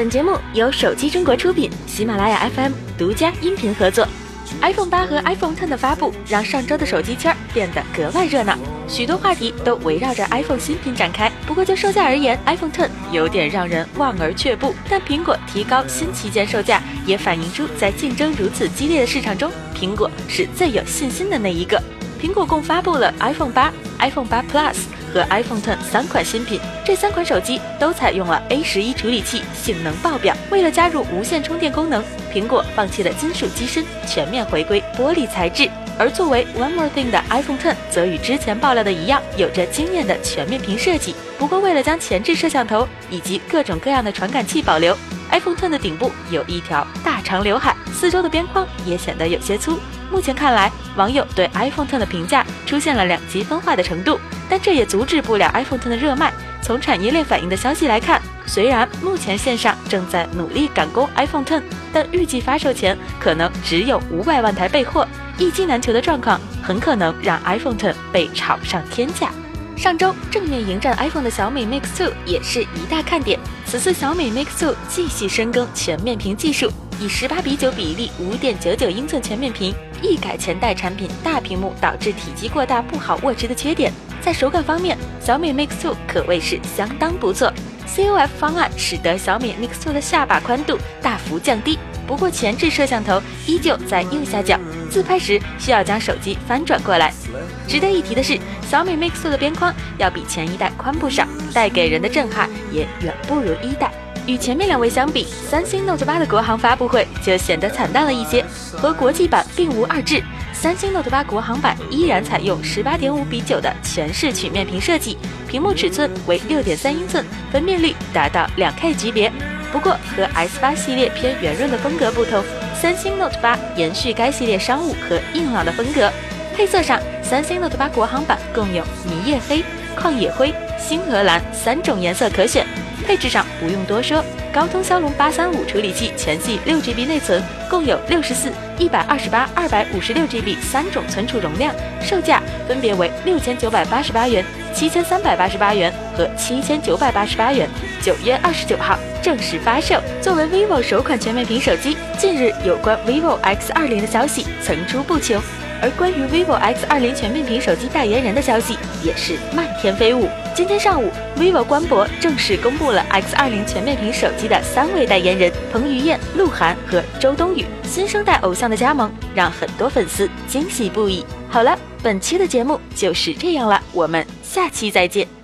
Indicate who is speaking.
Speaker 1: 本节目由手机中国出品，喜马拉雅 FM 独家音频合作。iPhone 八和 iPhone Ten 的发布，让上周的手机圈变得格外热闹，许多话题都围绕着 iPhone 新品展开。不过就售价而言，iPhone Ten 有点让人望而却步。但苹果提高新旗舰售价，也反映出在竞争如此激烈的市场中，苹果是最有信心的那一个。苹果共发布了 iPhone 八、iPhone 八 Plus 和 iPhone Ten 三款新品，这三款手机都采用了 A 十一处理器，性能爆表。为了加入无线充电功能，苹果放弃了金属机身，全面回归玻璃材质。而作为 One More Thing 的 iPhone Ten 则与之前爆料的一样，有着惊艳的全面屏设计。不过，为了将前置摄像头以及各种各样的传感器保留，iPhone Ten 的顶部有一条长刘海，四周的边框也显得有些粗。目前看来，网友对 iPhone Ten 的评价出现了两极分化的程度，但这也阻止不了 iPhone Ten 的热卖。从产业链反映的消息来看，虽然目前线上正在努力赶工 iPhone Ten，但预计发售前可能只有五百万台备货，一机难求的状况很可能让 iPhone Ten 被炒上天价。上周正面迎战 iPhone 的小米 Mix 2也是一大看点。此次小米 Mix 2继续深耕全面屏技术，以十八比九比例五点九九英寸全面屏。一改前代产品大屏幕导致体积过大不好握持的缺点，在手感方面，小米 Mix 2可谓是相当不错。COF 方案使得小米 Mix 2的下巴宽度大幅降低，不过前置摄像头依旧在右下角，自拍时需要将手机翻转过来。值得一提的是，小米 Mix 2的边框要比前一代宽不少，带给人的震撼也远不如一代。与前面两位相比，三星 Note 8的国行发布会就显得惨淡了一些，和国际版并无二致。三星 Note 8国行版依然采用十八点五比九的全视曲面屏设计，屏幕尺寸为六点三英寸，分辨率达到两 K 级别。不过和 S 八系列偏圆润的风格不同，三星 Note 8延续该系列商务和硬朗的风格。配色上，三星 Note 8国行版共有迷夜黑、旷野灰、星河蓝三种颜色可选。配置上不用多说，高通骁龙八三五处理器，全系六 GB 内存，共有六十四、一百二十八、二百五十六 GB 三种存储容量，售价分别为六千九百八十八元、七千三百八十八元和七千九百八十八元。九月二十九号正式发售。作为 vivo 首款全面屏手机，近日有关 vivo X 二零的消息层出不穷。而关于 vivo X 二零全面屏手机代言人的消息也是漫天飞舞。今天上午，vivo 官博正式公布了 X 二零全面屏手机的三位代言人：彭于晏、鹿晗和周冬雨。新生代偶像的加盟让很多粉丝惊喜不已。好了，本期的节目就是这样了，我们下期再见。